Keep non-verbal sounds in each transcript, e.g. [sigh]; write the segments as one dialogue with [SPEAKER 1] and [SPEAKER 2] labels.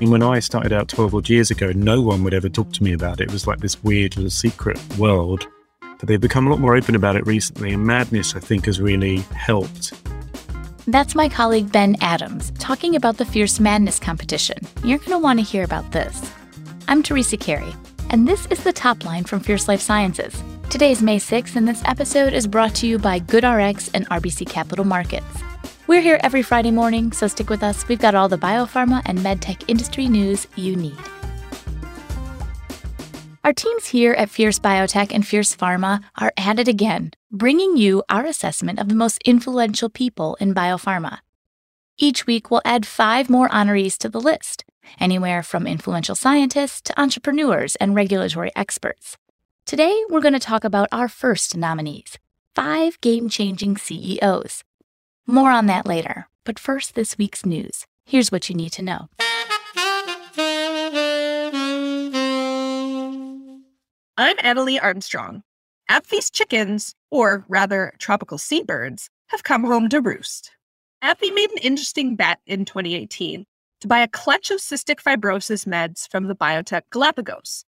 [SPEAKER 1] And when I started out 12 odd years ago, no one would ever talk to me about it. It was like this weird little secret world. But they've become a lot more open about it recently, and Madness, I think, has really helped.
[SPEAKER 2] That's my colleague Ben Adams talking about the Fierce Madness competition. You're going to want to hear about this. I'm Teresa Carey, and this is the top line from Fierce Life Sciences. Today is May 6th, and this episode is brought to you by GoodRx and RBC Capital Markets. We're here every Friday morning, so stick with us. We've got all the biopharma and medtech industry news you need. Our teams here at Fierce Biotech and Fierce Pharma are at it again, bringing you our assessment of the most influential people in biopharma. Each week, we'll add five more honorees to the list, anywhere from influential scientists to entrepreneurs and regulatory experts. Today, we're going to talk about our first nominees five game changing CEOs. More on that later, but first, this week's news. Here's what you need to know.
[SPEAKER 3] I'm Annalie Armstrong. AbbVie's chickens, or rather tropical seabirds, have come home to roost. AbbVie made an interesting bet in 2018 to buy a clutch of cystic fibrosis meds from the biotech Galapagos.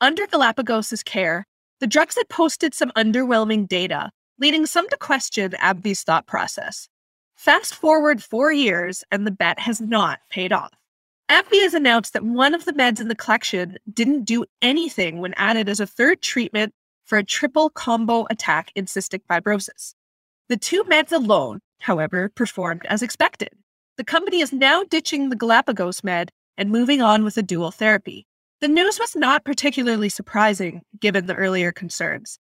[SPEAKER 3] Under Galapagos' care, the drugs had posted some underwhelming data leading some to question AbbVie's thought process. Fast forward four years, and the bet has not paid off. AbbVie has announced that one of the meds in the collection didn't do anything when added as a third treatment for a triple combo attack in cystic fibrosis. The two meds alone, however, performed as expected. The company is now ditching the Galapagos med and moving on with a dual therapy. The news was not particularly surprising given the earlier concerns.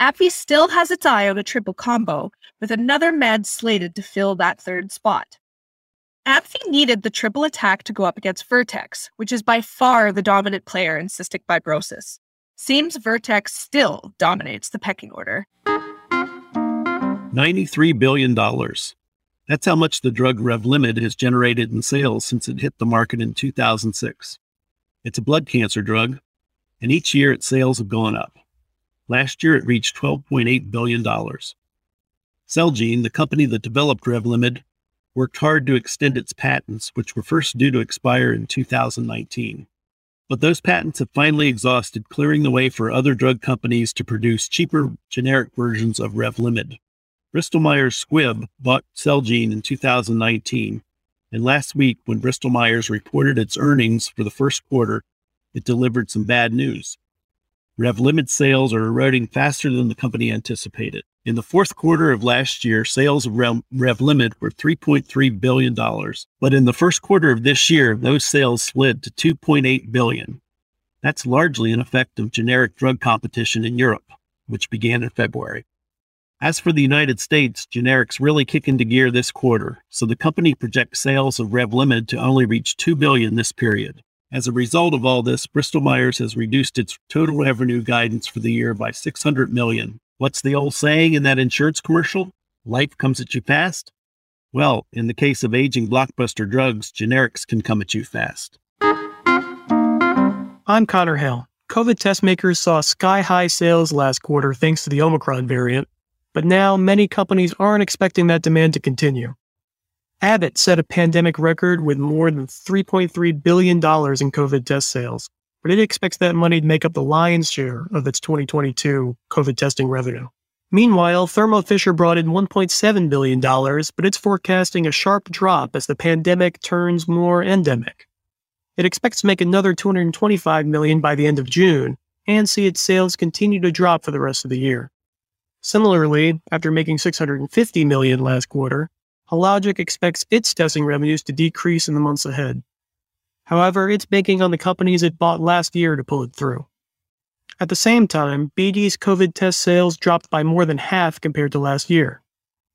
[SPEAKER 3] AbbVie still has its eye on a triple combo, with another med slated to fill that third spot. AbbVie needed the triple attack to go up against Vertex, which is by far the dominant player in cystic fibrosis. Seems Vertex still dominates the pecking order.
[SPEAKER 4] $93 billion. That's how much the drug Revlimid has generated in sales since it hit the market in 2006. It's a blood cancer drug, and each year its sales have gone up. Last year, it reached $12.8 billion. Celgene, the company that developed Revlimid, worked hard to extend its patents, which were first due to expire in 2019. But those patents have finally exhausted, clearing the way for other drug companies to produce cheaper generic versions of Revlimid. Bristol Myers Squibb bought Celgene in 2019, and last week, when Bristol Myers reported its earnings for the first quarter, it delivered some bad news. Revlimid sales are eroding faster than the company anticipated. In the fourth quarter of last year, sales of Revlimid were $3.3 billion, but in the first quarter of this year, those sales slid to 2.8 billion. That's largely an effect of generic drug competition in Europe, which began in February. As for the United States, generics really kick into gear this quarter, so the company projects sales of Revlimid to only reach 2 billion this period. As a result of all this, Bristol Myers has reduced its total revenue guidance for the year by 600 million. What's the old saying in that insurance commercial? Life comes at you fast? Well, in the case of aging blockbuster drugs, generics can come at you fast.
[SPEAKER 5] I'm Conor Hale. COVID test makers saw sky high sales last quarter thanks to the Omicron variant, but now many companies aren't expecting that demand to continue. Abbott set a pandemic record with more than $3.3 billion in COVID test sales, but it expects that money to make up the lion's share of its 2022 COVID testing revenue. Meanwhile, Thermo Fisher brought in $1.7 billion, but it's forecasting a sharp drop as the pandemic turns more endemic. It expects to make another 225 million by the end of June and see its sales continue to drop for the rest of the year. Similarly, after making 650 million last quarter, Hologic expects its testing revenues to decrease in the months ahead. However, it's banking on the companies it bought last year to pull it through. At the same time, BD's COVID test sales dropped by more than half compared to last year.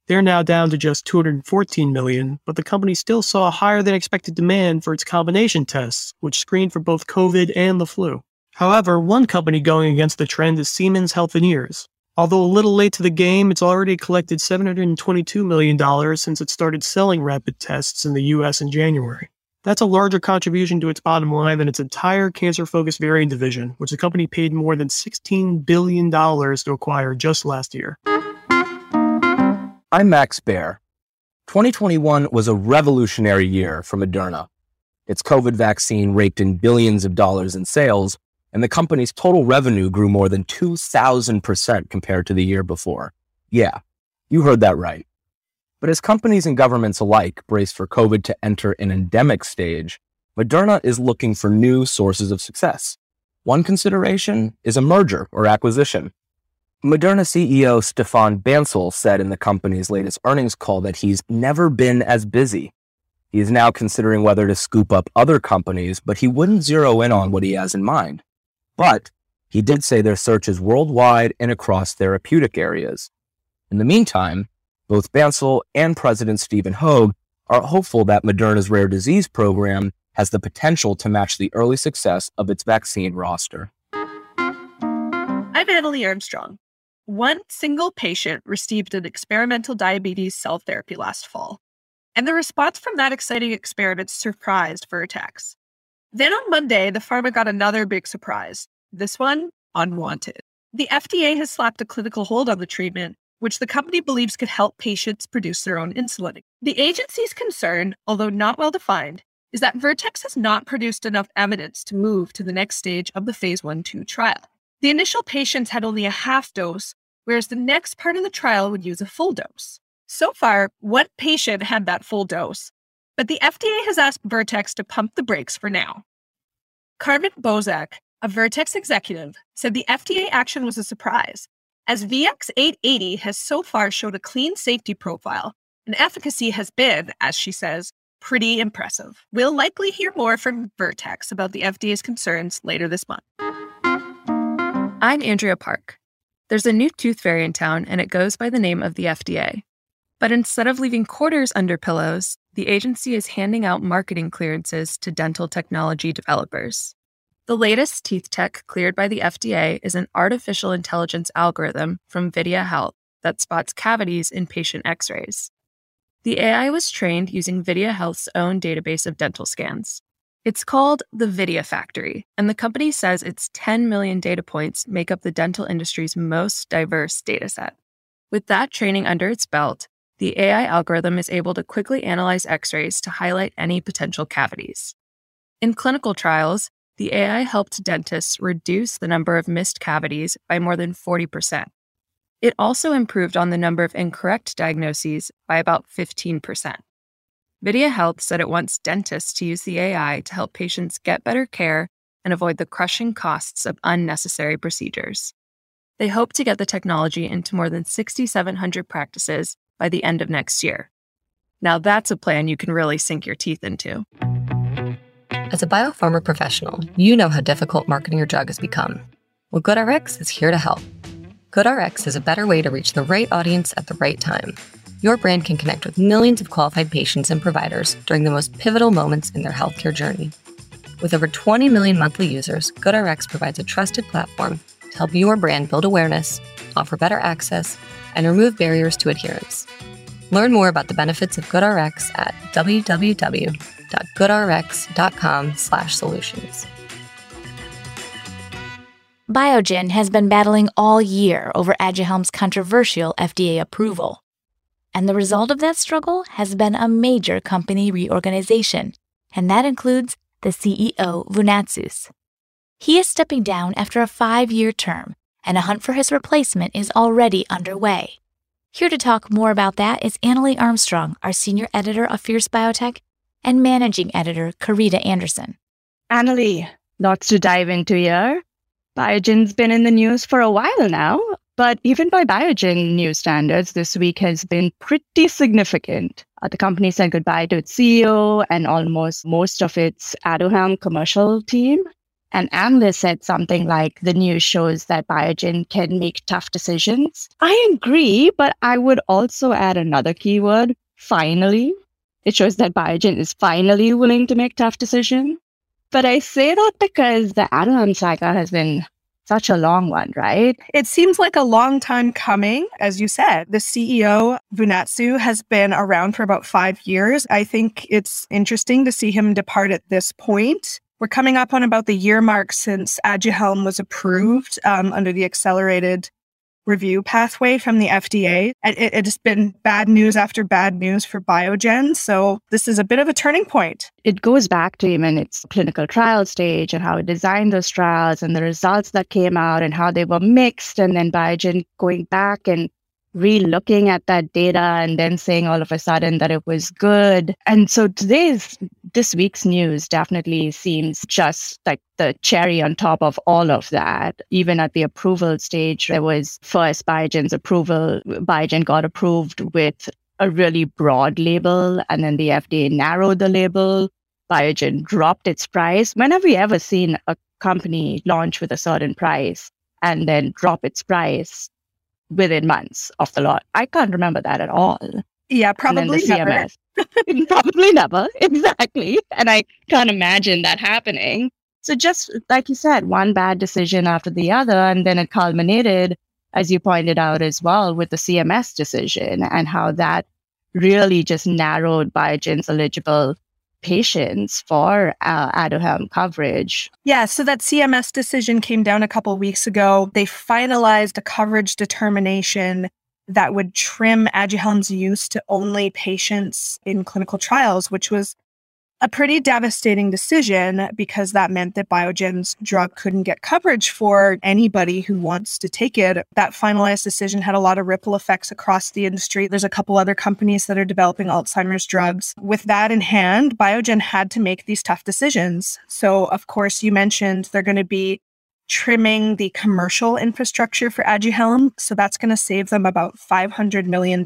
[SPEAKER 5] They're now down to just 214 million, but the company still saw higher than expected demand for its combination tests, which screened for both COVID and the flu. However, one company going against the trend is Siemens Healthineers, Although a little late to the game, it's already collected $722 million since it started selling rapid tests in the US in January. That's a larger contribution to its bottom line than its entire cancer focused Varian division, which the company paid more than $16 billion to acquire just last year.
[SPEAKER 6] I'm Max Bayer. 2021 was a revolutionary year for Moderna. Its COVID vaccine raked in billions of dollars in sales, and the company's total revenue grew more than 2,000% compared to the year before. Yeah, you heard that right. But as companies and governments alike brace for COVID to enter an endemic stage, Moderna is looking for new sources of success. One consideration is a merger or acquisition. Moderna CEO Stefan Bancel said in the company's latest earnings call that he's never been as busy. He is now considering whether to scoop up other companies, but he wouldn't zero in on what he has in mind. But he did say their search is worldwide and across therapeutic areas. In the meantime, both Bancel and President Stephen Hoge are hopeful that Moderna's rare disease program has the potential to match the early success of its vaccine roster.
[SPEAKER 3] I'm Annalie Armstrong. One single patient received an experimental diabetes cell therapy last fall, and the response from that exciting experiment surprised Vertex. Then on Monday, the pharma got another big surprise. This one, unwanted. The FDA has slapped a clinical hold on the treatment, which the company believes could help patients produce their own insulin. The agency's concern, although not well defined, is that Vertex has not produced enough evidence to move to the next stage of the phase 1 2 trial. The initial patients had only a half dose, whereas the next part of the trial would use a full dose. So far, one patient had that full dose, but the FDA has asked Vertex to pump the brakes for now. Carmen Bozic, a Vertex executive, said the FDA action was a surprise, as VX880 has so far showed a clean safety profile, and efficacy has been, as she says, pretty impressive. We'll likely hear more from Vertex about the FDA's concerns later this month.
[SPEAKER 7] I'm Andrea Park. There's a new tooth fairy in town, and it goes by the name of the FDA. But instead of leaving quarters under pillows, the agency is handing out marketing clearances to dental technology developers. The latest teeth tech cleared by the FDA is an artificial intelligence algorithm from Videa Health that spots cavities in patient x rays. The AI was trained using Videa Health's own database of dental scans. It's called the Videa Factory, and the company says its 10 million data points make up the dental industry's most diverse dataset. With that training under its belt, the AI algorithm is able to quickly analyze x rays to highlight any potential cavities. In clinical trials, the AI helped dentists reduce the number of missed cavities by more than 40%. It also improved on the number of incorrect diagnoses by about 15%. Videa Health said it wants dentists to use the AI to help patients get better care and avoid the crushing costs of unnecessary procedures. They hope to get the technology into more than 6,700 practices by the end of next year. Now, that's a plan you can really sink your teeth into.
[SPEAKER 8] As a biopharma professional, you know how difficult marketing your drug has become. Well, GoodRx is here to help. GoodRx is a better way to reach the right audience at the right time your brand can connect with millions of qualified patients and providers during the most pivotal moments in their healthcare journey. With over 20 million monthly users, GoodRx provides a trusted platform to help your brand build awareness, offer better access, and remove barriers to adherence. Learn more about the benefits of GoodRx at www.goodrx.com/solutions.
[SPEAKER 2] Biogen has been battling all year over Aduhelm's controversial FDA approval. And the result of that struggle has been a major company reorganization, and that includes the CEO, Vounatsos. He is stepping down after a five year term, and a hunt for his replacement is already underway. Here to talk more about that is Annalie Armstrong, our senior editor of Fierce Biotech, and managing editor, Carita Anderson.
[SPEAKER 9] Annalie, lots to dive into here. Biogen's been in the news for a while now, but even by Biogen news standards, this week has been pretty significant. Uh, the company said goodbye to its CEO and almost most of its Aduhelm commercial team. And analysts said something like the news shows that Biogen can make tough decisions. I agree, but I would also add another keyword finally. It shows that Biogen is finally willing to make tough decisions. But I say that because the Aduhelm saga has been such a long one, right?
[SPEAKER 3] It seems like a long time coming. As you said, the CEO, Vounatsos, has been around for about five years. I think it's interesting to see him depart at this point. We're coming up on about the year mark since Aduhelm was approved um, under the accelerated review pathway from the FDA. It, it's been bad news after bad news for Biogen. So this is a bit of a turning point.
[SPEAKER 9] It goes back to even its clinical trial stage and how it designed those trials and the results that came out and how they were mixed. And then Biogen going back and re-looking at that data and then saying all of a sudden that it was good. And so today's this week's news definitely seems just like the cherry on top of all of that. Even at the approval stage, there was first Biogen's approval. Biogen got approved with a really broad label, and then the FDA narrowed the label. Biogen dropped its price. When have we ever seen a company launch with a certain price and then drop its price within months of the launch? I can't remember that at all.
[SPEAKER 3] Yeah, probably never. [laughs]
[SPEAKER 9] probably never. [laughs] Exactly. And I can't imagine that happening. So just like you said, one bad decision after the other, and then it culminated, as you pointed out as well, with the CMS decision and how that really just narrowed Biogen's eligible patients for uh, Aduhelm coverage.
[SPEAKER 3] Yeah, so that CMS decision came down a couple weeks ago. They finalized a coverage determination that would trim Aduhelm's use to only patients in clinical trials, which was a pretty devastating decision because that meant that Biogen's drug couldn't get coverage for anybody who wants to take it. That finalized decision had a lot of ripple effects across the industry. There's a couple other companies that are developing Alzheimer's drugs. With that in hand, Biogen had to make these tough decisions. So, of course, you mentioned they're going to be trimming the commercial infrastructure for Aduhelm. So that's going to save them about $500 million.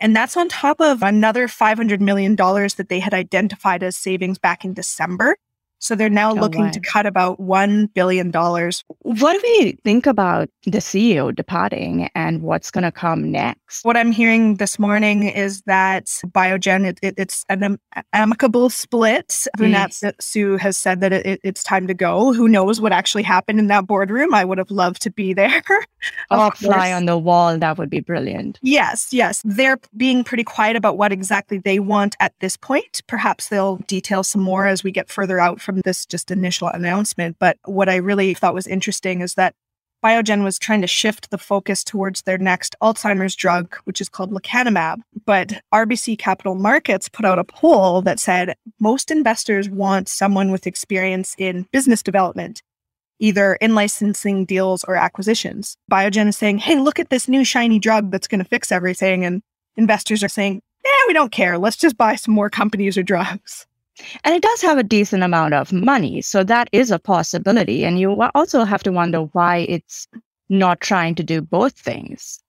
[SPEAKER 3] And that's on top of another $500 million that they had identified as savings back in December. So they're now oh, looking wow. to cut about $1 billion.
[SPEAKER 9] What do we think about the CEO departing and what's going to come next?
[SPEAKER 3] What I'm hearing this morning is that Biogen, it, it, it's an am- amicable split. Mm. Su has said that it, it's time to go. Who knows what actually happened in that boardroom? I would have loved to be there. [laughs]
[SPEAKER 9] oh, fly on the wall. That would be brilliant.
[SPEAKER 3] Yes, yes. They're being pretty quiet about what exactly they want at this point. Perhaps they'll detail some more as we get further out from this just initial announcement. But what I really thought was interesting is that Biogen was trying to shift the focus towards their next Alzheimer's drug, which is called lecanemab. But RBC Capital Markets put out a poll that said most investors want someone with experience in business development, either in licensing deals or acquisitions. Biogen is saying, hey, look at this new shiny drug that's going to fix everything. And investors are saying, yeah, we don't care. Let's just buy some more companies or drugs.
[SPEAKER 9] And it does have a decent amount of money. So that is a possibility. And you also have to wonder why it's not trying to do both things.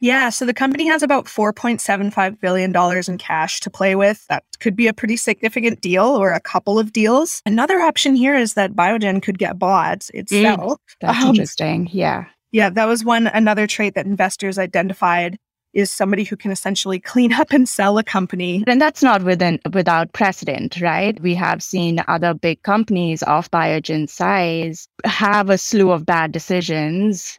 [SPEAKER 3] Yeah, so the company has about $4.75 billion in cash to play with. That could be a pretty significant deal or a couple of deals. Another option here is that Biogen could get bought itself. Mm,
[SPEAKER 9] that's um, interesting. Yeah.
[SPEAKER 3] Yeah, that was one another trait that investors identified is somebody who can essentially clean up and sell a company.
[SPEAKER 9] And that's not within without precedent, right? We have seen other big companies of Biogen size have a slew of bad decisions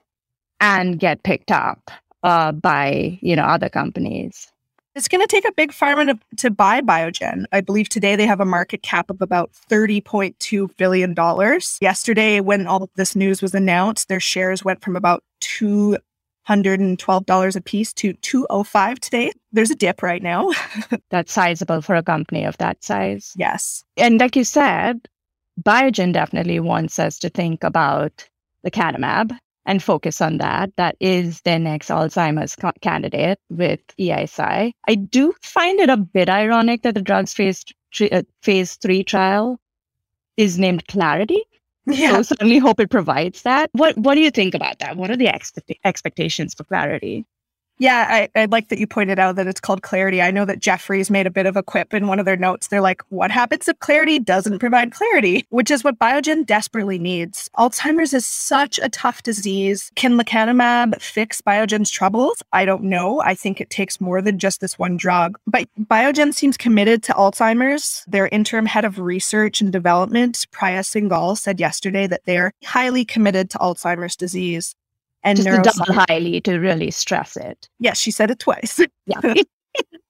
[SPEAKER 9] and get picked up uh, by you know other companies.
[SPEAKER 3] It's going to take a big pharma to, to buy Biogen. I believe today they have a market cap of about $30.2 billion. Yesterday, when all of this news was announced, their shares went from about 2 $112 a piece to 205 today. There's a dip right now. [laughs]
[SPEAKER 9] That's sizable for a company of that size.
[SPEAKER 3] Yes.
[SPEAKER 9] And like you said, Biogen definitely wants us to think about lecanemab and focus on that. That is their next Alzheimer's co- candidate with Eisai. I do find it a bit ironic that the drug's phase, uh, phase three trial is named Clarity yeah. So certainly hope it provides that. What What do you think about that? What are the expect- expectations for clarity?
[SPEAKER 3] Yeah, I, I like that you pointed out that it's called clarity. I know that Jefferies made a bit of a quip in one of their notes. They're like, what happens if clarity doesn't provide clarity? Which is what Biogen desperately needs. Alzheimer's is such a tough disease. Can lecanemab fix Biogen's troubles? I don't know. I think it takes more than just this one drug. But Biogen seems committed to Alzheimer's. Their interim head of research and development, Priya Singhal, said yesterday that they're highly committed to Alzheimer's disease
[SPEAKER 9] and just double highly to really stress it.
[SPEAKER 3] Yes, she said it twice.
[SPEAKER 9] yeah. [laughs]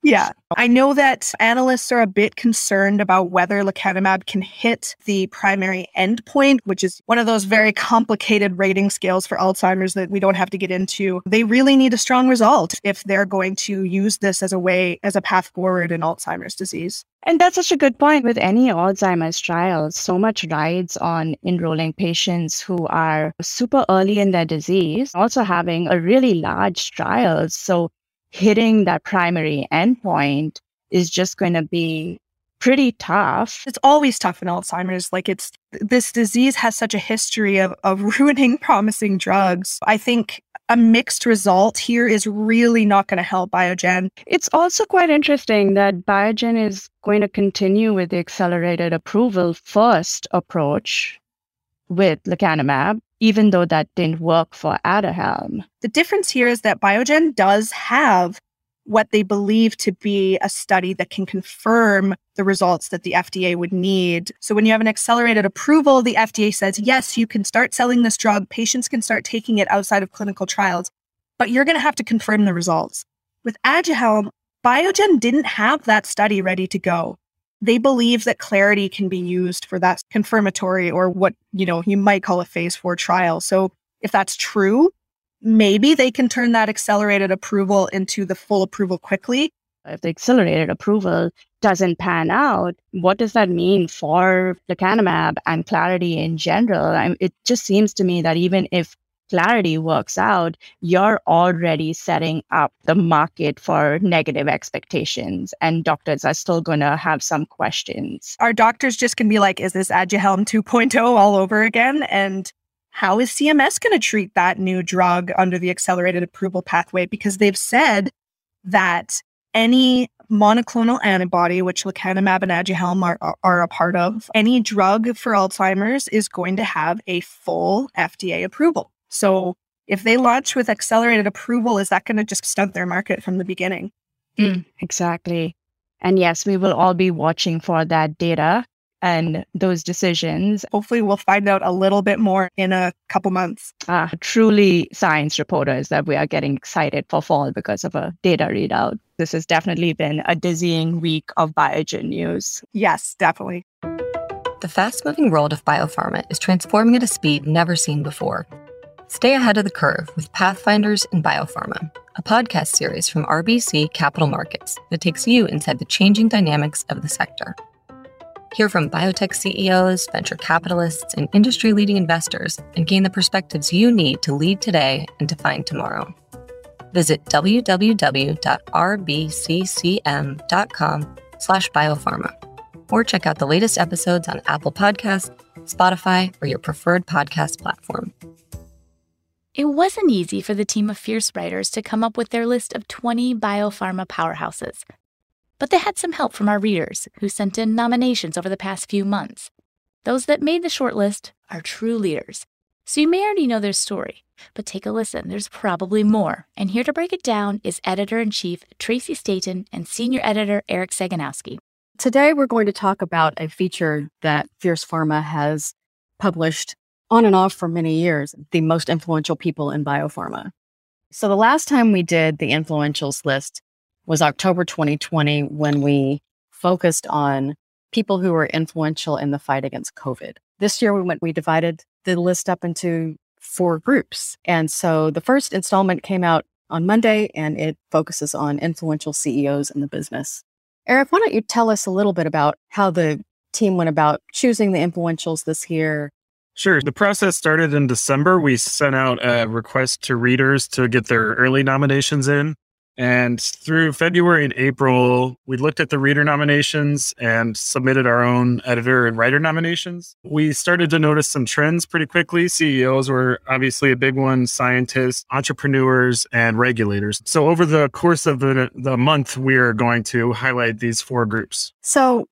[SPEAKER 3] Yeah. I know that analysts are a bit concerned about whether lecanemab can hit the primary endpoint, which is one of those very complicated rating scales for Alzheimer's that we don't have to get into. They really need a strong result if they're going to use this as a way, as a path forward in Alzheimer's disease.
[SPEAKER 9] And that's such a good point with any Alzheimer's trial. So much rides on enrolling patients who are super early in their disease, also having a really large trial. So hitting that primary endpoint is just going to be pretty tough.
[SPEAKER 3] It's always tough in Alzheimer's. Like it's this disease has such a history of, of [laughs] ruining promising drugs. I think a mixed result here is really not going to help Biogen.
[SPEAKER 9] It's also quite interesting that Biogen is going to continue with the accelerated approval first approach with lecanemab even though that didn't work for Aduhelm.
[SPEAKER 3] The difference here is that Biogen does have what they believe to be a study that can confirm the results that the FDA would need. So when you have an accelerated approval, the FDA says, yes, you can start selling this drug. Patients can start taking it outside of clinical trials, but you're going to have to confirm the results. With Aduhelm, Biogen didn't have that study ready to go they believe that clarity can be used for that confirmatory or what you know you might call a phase four trial. So if that's true maybe they can turn that accelerated approval into the full approval quickly.
[SPEAKER 9] If the accelerated approval doesn't pan out what does that mean for lecanemab and clarity in general? I mean, it just seems to me that even if clarity works out, you're already setting up the market for negative expectations. And doctors are still going to have some questions.
[SPEAKER 3] Our doctors just can be like, is this Aduhelm 2.0 all over again? And how is CMS going to treat that new drug under the accelerated approval pathway? Because they've said that any monoclonal antibody, which lecanemab and Aduhelm are, are a part of, any drug for Alzheimer's is going to have a full FDA approval. So if they launch with accelerated approval, is that going to just stunt their market from the beginning?
[SPEAKER 9] Mm, exactly. And yes, we will all be watching for that data and those decisions.
[SPEAKER 3] Hopefully, we'll find out a little bit more in a couple months.
[SPEAKER 9] Uh, truly, science reporters that we are getting excited for fall because of a data readout. This has definitely been a dizzying week of Biogen news.
[SPEAKER 3] Yes, definitely.
[SPEAKER 8] The fast moving world of biopharma is transforming at a speed never seen before. Stay ahead of the curve with Pathfinders in Biopharma, a podcast series from RBC Capital Markets that takes you inside the changing dynamics of the sector. Hear from biotech CEOs, venture capitalists, and industry leading investors and gain the perspectives you need to lead today and define tomorrow. Visit www.rbccm.com slash biopharma or check out the latest episodes on Apple Podcasts, Spotify, or your preferred podcast platform.
[SPEAKER 2] It wasn't easy for the team of Fierce writers to come up with their list of 20 biopharma powerhouses. But they had some help from our readers, who sent in nominations over the past few months. Those that made the shortlist are true leaders. So you may already know their story, but take a listen. There's probably more. And here to break it down is editor in chief Tracy Staton and senior editor Eric Sagonowsky.
[SPEAKER 10] Today, we're going to talk about a feature that Fierce Pharma has published on and off for many years, the most influential people in biopharma. So the last time we did the influentials list was October 2020 when we focused on people who were influential in the fight against COVID. This year we went we divided the list up into four groups. And so the first installment came out on Monday and it focuses on influential CEOs in the business. Eric, why don't you tell us a little bit about how the team went about choosing the influentials this year
[SPEAKER 1] Sure. The process started in December. We sent out a request to readers to get their early nominations in. And through February and April, we looked at the reader nominations and submitted our own editor and writer nominations. We started to notice some trends pretty quickly. CEOs were obviously a big one, scientists, entrepreneurs, and regulators. So over the course of the, the month, we're going to highlight these four groups.
[SPEAKER 10] So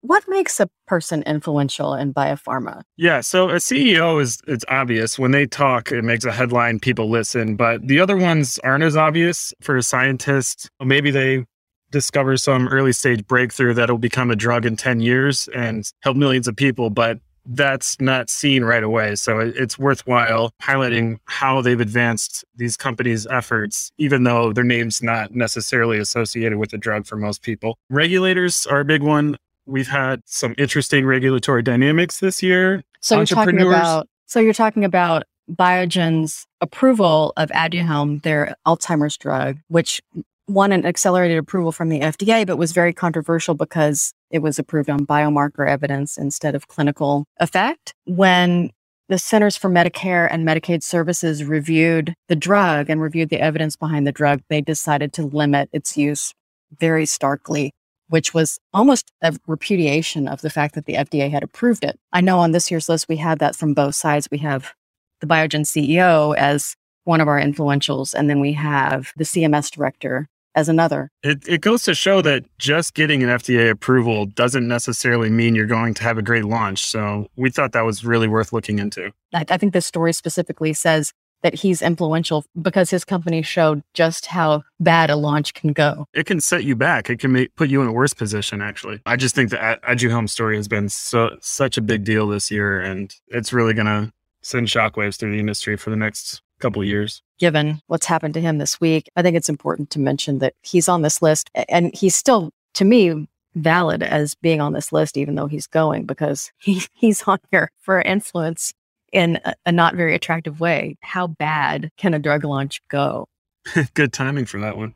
[SPEAKER 10] what makes a person influential in biopharma?
[SPEAKER 1] Yeah, so a CEO is it's obvious when they talk, it makes a headline, people listen. But the other ones aren't as obvious. For a scientist, maybe they discover some early stage breakthrough that'll become a drug in 10 years and help millions of people. But
[SPEAKER 11] that's not seen right away. So it's worthwhile highlighting how they've advanced these companies' efforts, even though their name's not necessarily associated with the drug for most people. Regulators are a big one. We've had some interesting regulatory dynamics this year.
[SPEAKER 10] So you're talking about so you're talking about Biogen's approval of Aduhelm, their Alzheimer's drug, which won an accelerated approval from the FDA, but was very controversial because it was approved on biomarker evidence instead of clinical effect. When the Centers for Medicare and Medicaid Services reviewed the drug and reviewed the evidence behind the drug, they decided to limit its use very starkly, which was almost a repudiation of the fact that the FDA had approved it. I know on this year's list, we had that from both sides. We have the Biogen CEO as one of our influentials, and then we have the CMS director as another.
[SPEAKER 11] It, it goes to show that just getting an FDA approval doesn't necessarily mean you're going to have a great launch. So we thought that was really worth looking into.
[SPEAKER 10] I, I think this story specifically says that he's influential because his company showed just how bad a launch can go.
[SPEAKER 11] It can set you back. It can make, put you in a worse position, actually. I just think the Aduhelm story has been so, such a big deal this year, and it's really going to send shockwaves through the industry for the next couple years.
[SPEAKER 10] Given what's happened to him this week, I think it's important to mention that he's on this list and he's still, to me, valid as being on this list, even though he's going because he, [laughs] he's on here for influence in a, a not very attractive way. How bad can a drug launch go? [laughs]
[SPEAKER 11] Good timing for that one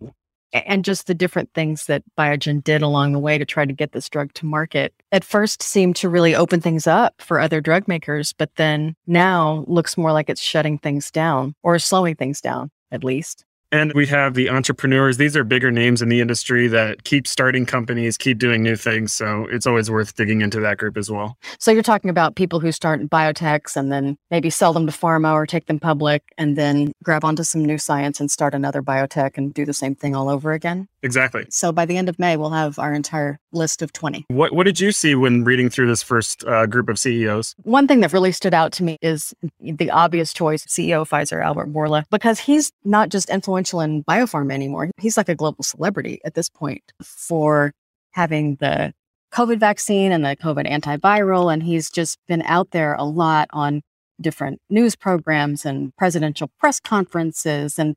[SPEAKER 10] and just the different things that Biogen did along the way to try to get this drug to market at first seemed to really open things up for other drug makers, but then now looks more like it's shutting things down or slowing things down, at least.
[SPEAKER 11] And we have the entrepreneurs. These are bigger names in the industry that keep starting companies, keep doing new things. So it's always worth digging into that group as well.
[SPEAKER 10] So you're talking about people who start biotechs and then maybe sell them to pharma or take them public and then grab onto some new science and start another biotech and do the same thing all over again?
[SPEAKER 11] Exactly.
[SPEAKER 10] So by the end of May, we'll have our entire list of 20.
[SPEAKER 11] What, what did you see when reading through this first uh, group of CEOs?
[SPEAKER 10] One thing that really stood out to me is the obvious choice CEO of Pfizer, Albert Bourla, because he's not just influential in biopharma anymore. He's like a global celebrity at this point for having the COVID vaccine and the COVID antiviral. And he's just been out there a lot on different news programs and presidential press conferences and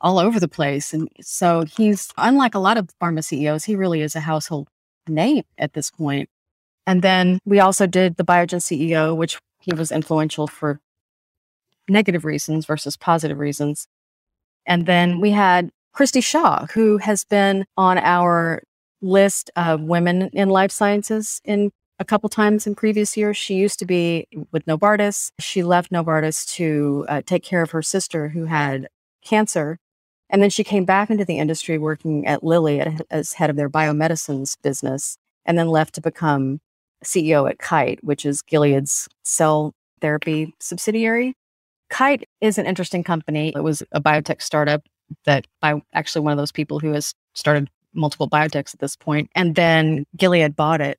[SPEAKER 10] all over the place. And so he's, unlike a lot of pharma CEOs, he really is a household name at this point. And then we also did the Biogen CEO, which he was influential for negative reasons versus positive reasons. And then we had Christy Shaw, who has been on our list of women in life sciences in a couple times in previous years. She used to be with Novartis. She left Novartis to uh, take care of her sister who had cancer and then she came back into the industry working at Lilly as head of their biomedicines business, and then left to become CEO at Kite, which is Gilead's cell therapy subsidiary. Kite is an interesting company. It was a biotech startup that by actually one of those people who has started multiple biotechs at this point. And then Gilead bought it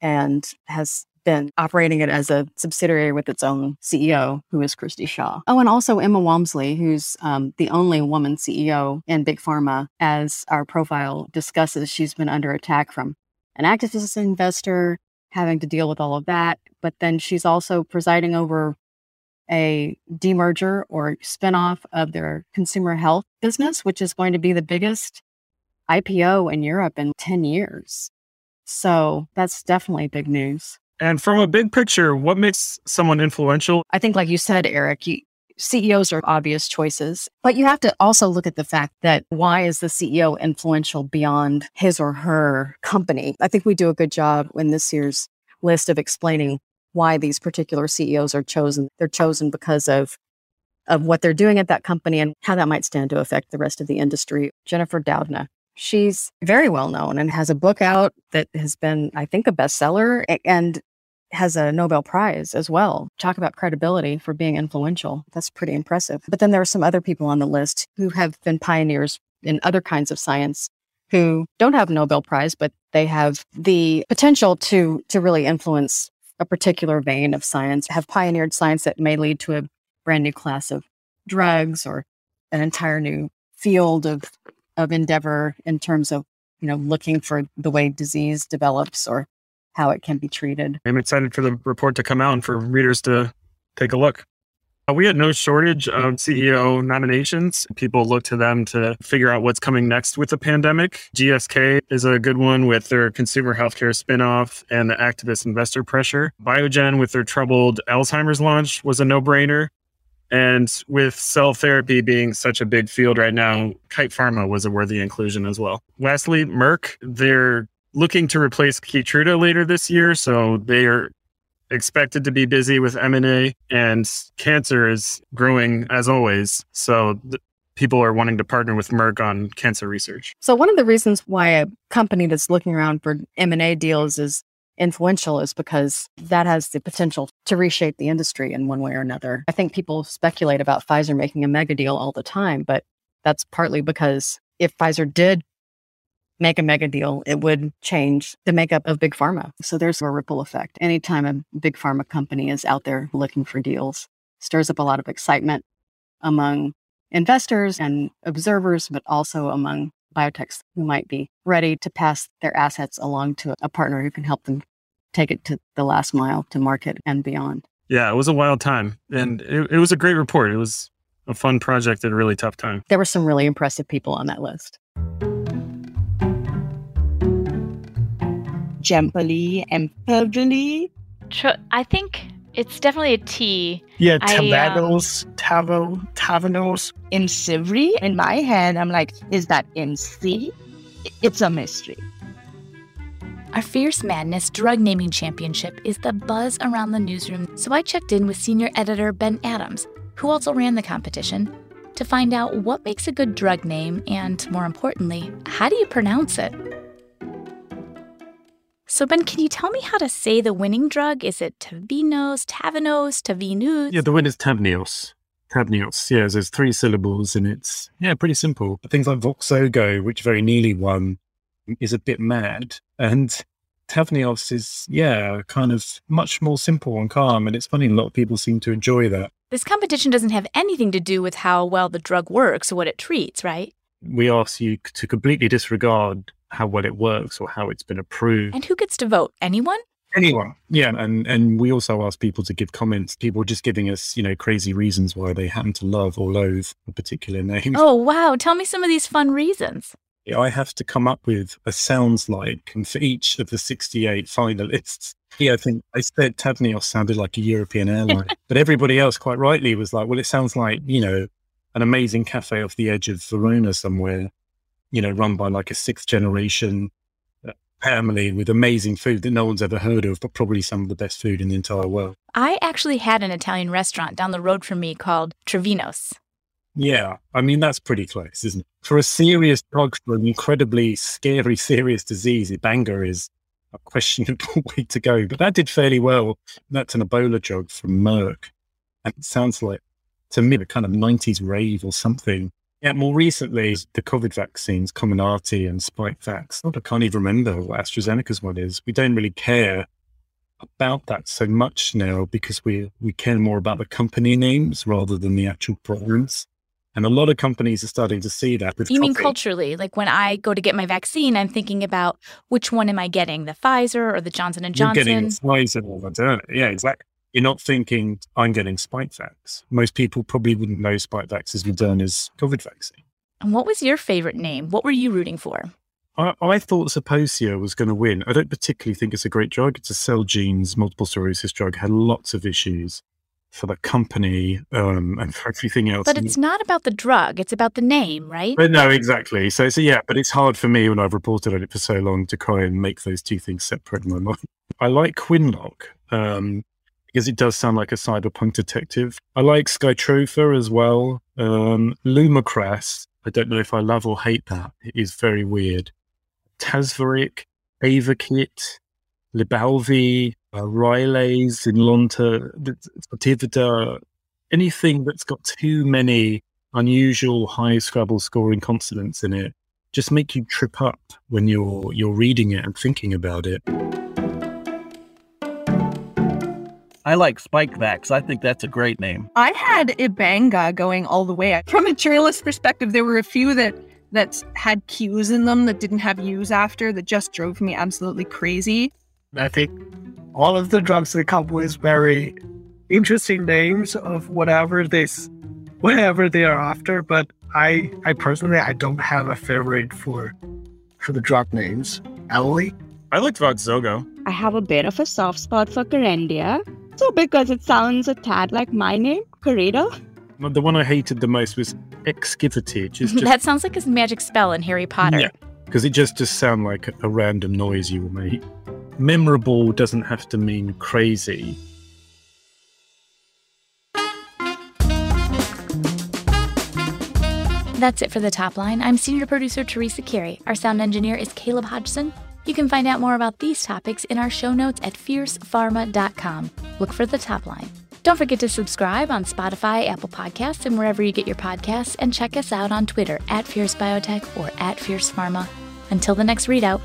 [SPEAKER 10] and has been operating it as a subsidiary with its own CEO, who is Christy Shaw. Oh, and also Emma Walmsley, who's um, the only woman CEO in Big Pharma, as our profile discusses. She's been under attack from an activist investor, having to deal with all of that. But then she's also presiding over a demerger or spinoff of their consumer health business, which is going to be the biggest IPO in Europe in 10 years. So that's definitely big news.
[SPEAKER 11] And from a big picture, what makes someone influential?
[SPEAKER 10] I think, like you said, Eric, you, CEOs are obvious choices, but you have to also look at the fact that why is the CEO influential beyond his or her company? I think we do a good job in this year's list of explaining why these particular CEOs are chosen. They're chosen because of of what they're doing at that company and how that might stand to affect the rest of the industry. Jennifer Doudna, She's very well known and has a book out that has been, I think, a bestseller and has a Nobel Prize as well. Talk about credibility for being influential. That's pretty impressive. But then there are some other people on the list who have been pioneers in other kinds of science who don't have Nobel Prize, but they have the potential to to really influence a particular vein of science, have pioneered science that may lead to a brand new class of drugs or an entire new field of of endeavor in terms of you know looking for the way disease develops or how it can be treated.
[SPEAKER 1] I'm excited for the report to come out and for readers to take a look. Uh, we had no shortage of CEO nominations. People look to them to figure out what's coming next with the pandemic. GSK is a good one with their consumer healthcare spinoff and the activist investor pressure. Biogen with their troubled Alzheimer's launch was a no brainer. And with cell therapy being such a big field right now, Kite Pharma was a worthy inclusion as well. Lastly, Merck, they're looking to replace Keytruda later this year. So they are expected to be busy with M&A and cancer is growing as always. So th- people are wanting to partner with Merck on cancer research.
[SPEAKER 10] So one of the reasons why a company that's looking around for M&A deals is influential is because that has the potential to reshape the industry in one way or another. I think people speculate about Pfizer making a mega deal all the time, but that's partly because if Pfizer did make a mega deal, it would change the makeup of big pharma. So there's a ripple effect. Anytime a big pharma company is out there looking for deals, stirs up a lot of excitement among investors and observers, but also among biotechs who might be ready to pass their assets along to a partner who can help them take it to the last mile to market and beyond.
[SPEAKER 1] Yeah, it was a wild time. Mm. And it, it was a great report. It was a fun project at a really tough time.
[SPEAKER 10] There were some really impressive people on that list.
[SPEAKER 9] Jempoli, Empelvili.
[SPEAKER 2] I think it's definitely a T.
[SPEAKER 5] Yeah,
[SPEAKER 2] I, um,
[SPEAKER 5] Tavanos, Tavo, Tavanos.
[SPEAKER 9] In Sivri, in my head, I'm like, is that MC? It's a mystery.
[SPEAKER 2] Our Fierce Madness drug naming championship is the buzz around the newsroom, so I checked in with senior editor Ben Adams, who also ran the competition, to find out what makes a good drug name and, more importantly, how do you pronounce it? So, Ben, can you tell me how to say the winning drug? Is it Tavinos, Tavinos, Tavinus?
[SPEAKER 1] Yeah, the win is Tavneos. Tavneos, yeah, there's three syllables and it's, yeah, pretty simple. Things like Voxzogo, which very nearly won, is a bit mad. And Tavneos is, yeah, kind of much more simple and calm. And it's funny, a lot of people seem to enjoy that.
[SPEAKER 2] This competition doesn't have anything to do with how well the drug works or what it treats, right?
[SPEAKER 1] We ask you to completely disregard how well it works or how it's been approved.
[SPEAKER 2] And who gets to vote? Anyone?
[SPEAKER 1] Anyone. Yeah. And and we also ask people to give comments. People just giving us, you know, crazy reasons why they happen to love or loathe a particular name.
[SPEAKER 2] Oh wow. Tell me some of these fun reasons.
[SPEAKER 1] I have to come up with a sounds like and for each of the 68 finalists. Yeah, I think I said Tavneos sounded like a European airline, [laughs] but everybody else quite rightly was like, well, it sounds like, you know, an amazing cafe off the edge of Verona somewhere you know, run by like a sixth generation uh, family with amazing food that no one's ever heard of, but probably some of the best food in the entire world.
[SPEAKER 2] I actually had an Italian restaurant down the road from me called Trevinos.
[SPEAKER 1] Yeah, I mean, that's pretty close, isn't it? For a serious drug for an incredibly scary, [laughs] serious disease, Ebanga is a questionable [laughs] way to go. But that did fairly well. That's an Ebola drug from Merck. And it sounds like, to me, a kind of 90s rave or something. Yeah, more recently, the COVID vaccines, Comirnaty and Spikevax. I can't even remember what AstraZeneca's one is. We don't really care about that so much now because we we care more about the company names rather than the actual brands. And a lot of companies are starting to see that. With
[SPEAKER 2] you mean culturally? Like when I go to get my vaccine, I'm thinking about which one am I getting, the Pfizer or the Johnson and Johnson?
[SPEAKER 1] You're getting Pfizer or Moderna. Yeah, exactly. You're not thinking, I'm getting Spikevax. Most people probably wouldn't know Spikevax is Moderna's COVID vaccine.
[SPEAKER 2] And what was your favorite name? What were you rooting for?
[SPEAKER 1] I, I thought Zeposia was going to win. I don't particularly think it's a great drug. It's a Celgene's, multiple sclerosis drug, had lots of issues for the company um, and for everything else.
[SPEAKER 2] But it's not about the drug, it's about the name, right?
[SPEAKER 1] But no, exactly. So, so yeah, but it's hard for me when I've reported on it for so long to try and make those two things separate in my mind. I like Qinlock. Um, because it does sound like a cyberpunk detective. I like Skytrofa as well. Um, I don't know if I love or hate that. It is very weird. Tazverik, Ayvakit, Lybalvi, uh, Rylaze, Inlonta, Tivida, anything that's got too many unusual high Scrabble scoring consonants in it just make you trip up when you're you're reading it and thinking about it.
[SPEAKER 4] I like Spikevax. I think that's a great name.
[SPEAKER 3] I had Ebanga going all the way. From a journalist perspective, there were a few that that had Q's in them that didn't have U's after that just drove me absolutely crazy.
[SPEAKER 12] I think all of the drugs that come with very interesting names of whatever this whatever they are after, but I I personally I don't have a favorite for for the drug names. Emily?
[SPEAKER 1] I liked Voxzogo.
[SPEAKER 9] I have a bit of a soft spot for Kerendia. So because it sounds a tad like my name, Karita.
[SPEAKER 1] The one I hated the most was Excivatage. It's [laughs] just,
[SPEAKER 2] that sounds like a magic spell in Harry Potter.
[SPEAKER 1] Yeah, because it just just sounds like a, a random noise you will make. Memorable doesn't have to mean crazy.
[SPEAKER 2] That's it for the top line. I'm senior producer Teresa Carey. Our sound engineer is Caleb Hodgson. You can find out more about these topics in our show notes at fiercepharma.com. Look for the top line. Don't forget to subscribe on Spotify, Apple Podcasts, and wherever you get your podcasts, and check us out on Twitter at Fierce Biotech or at Fierce Pharma. Until the next readout,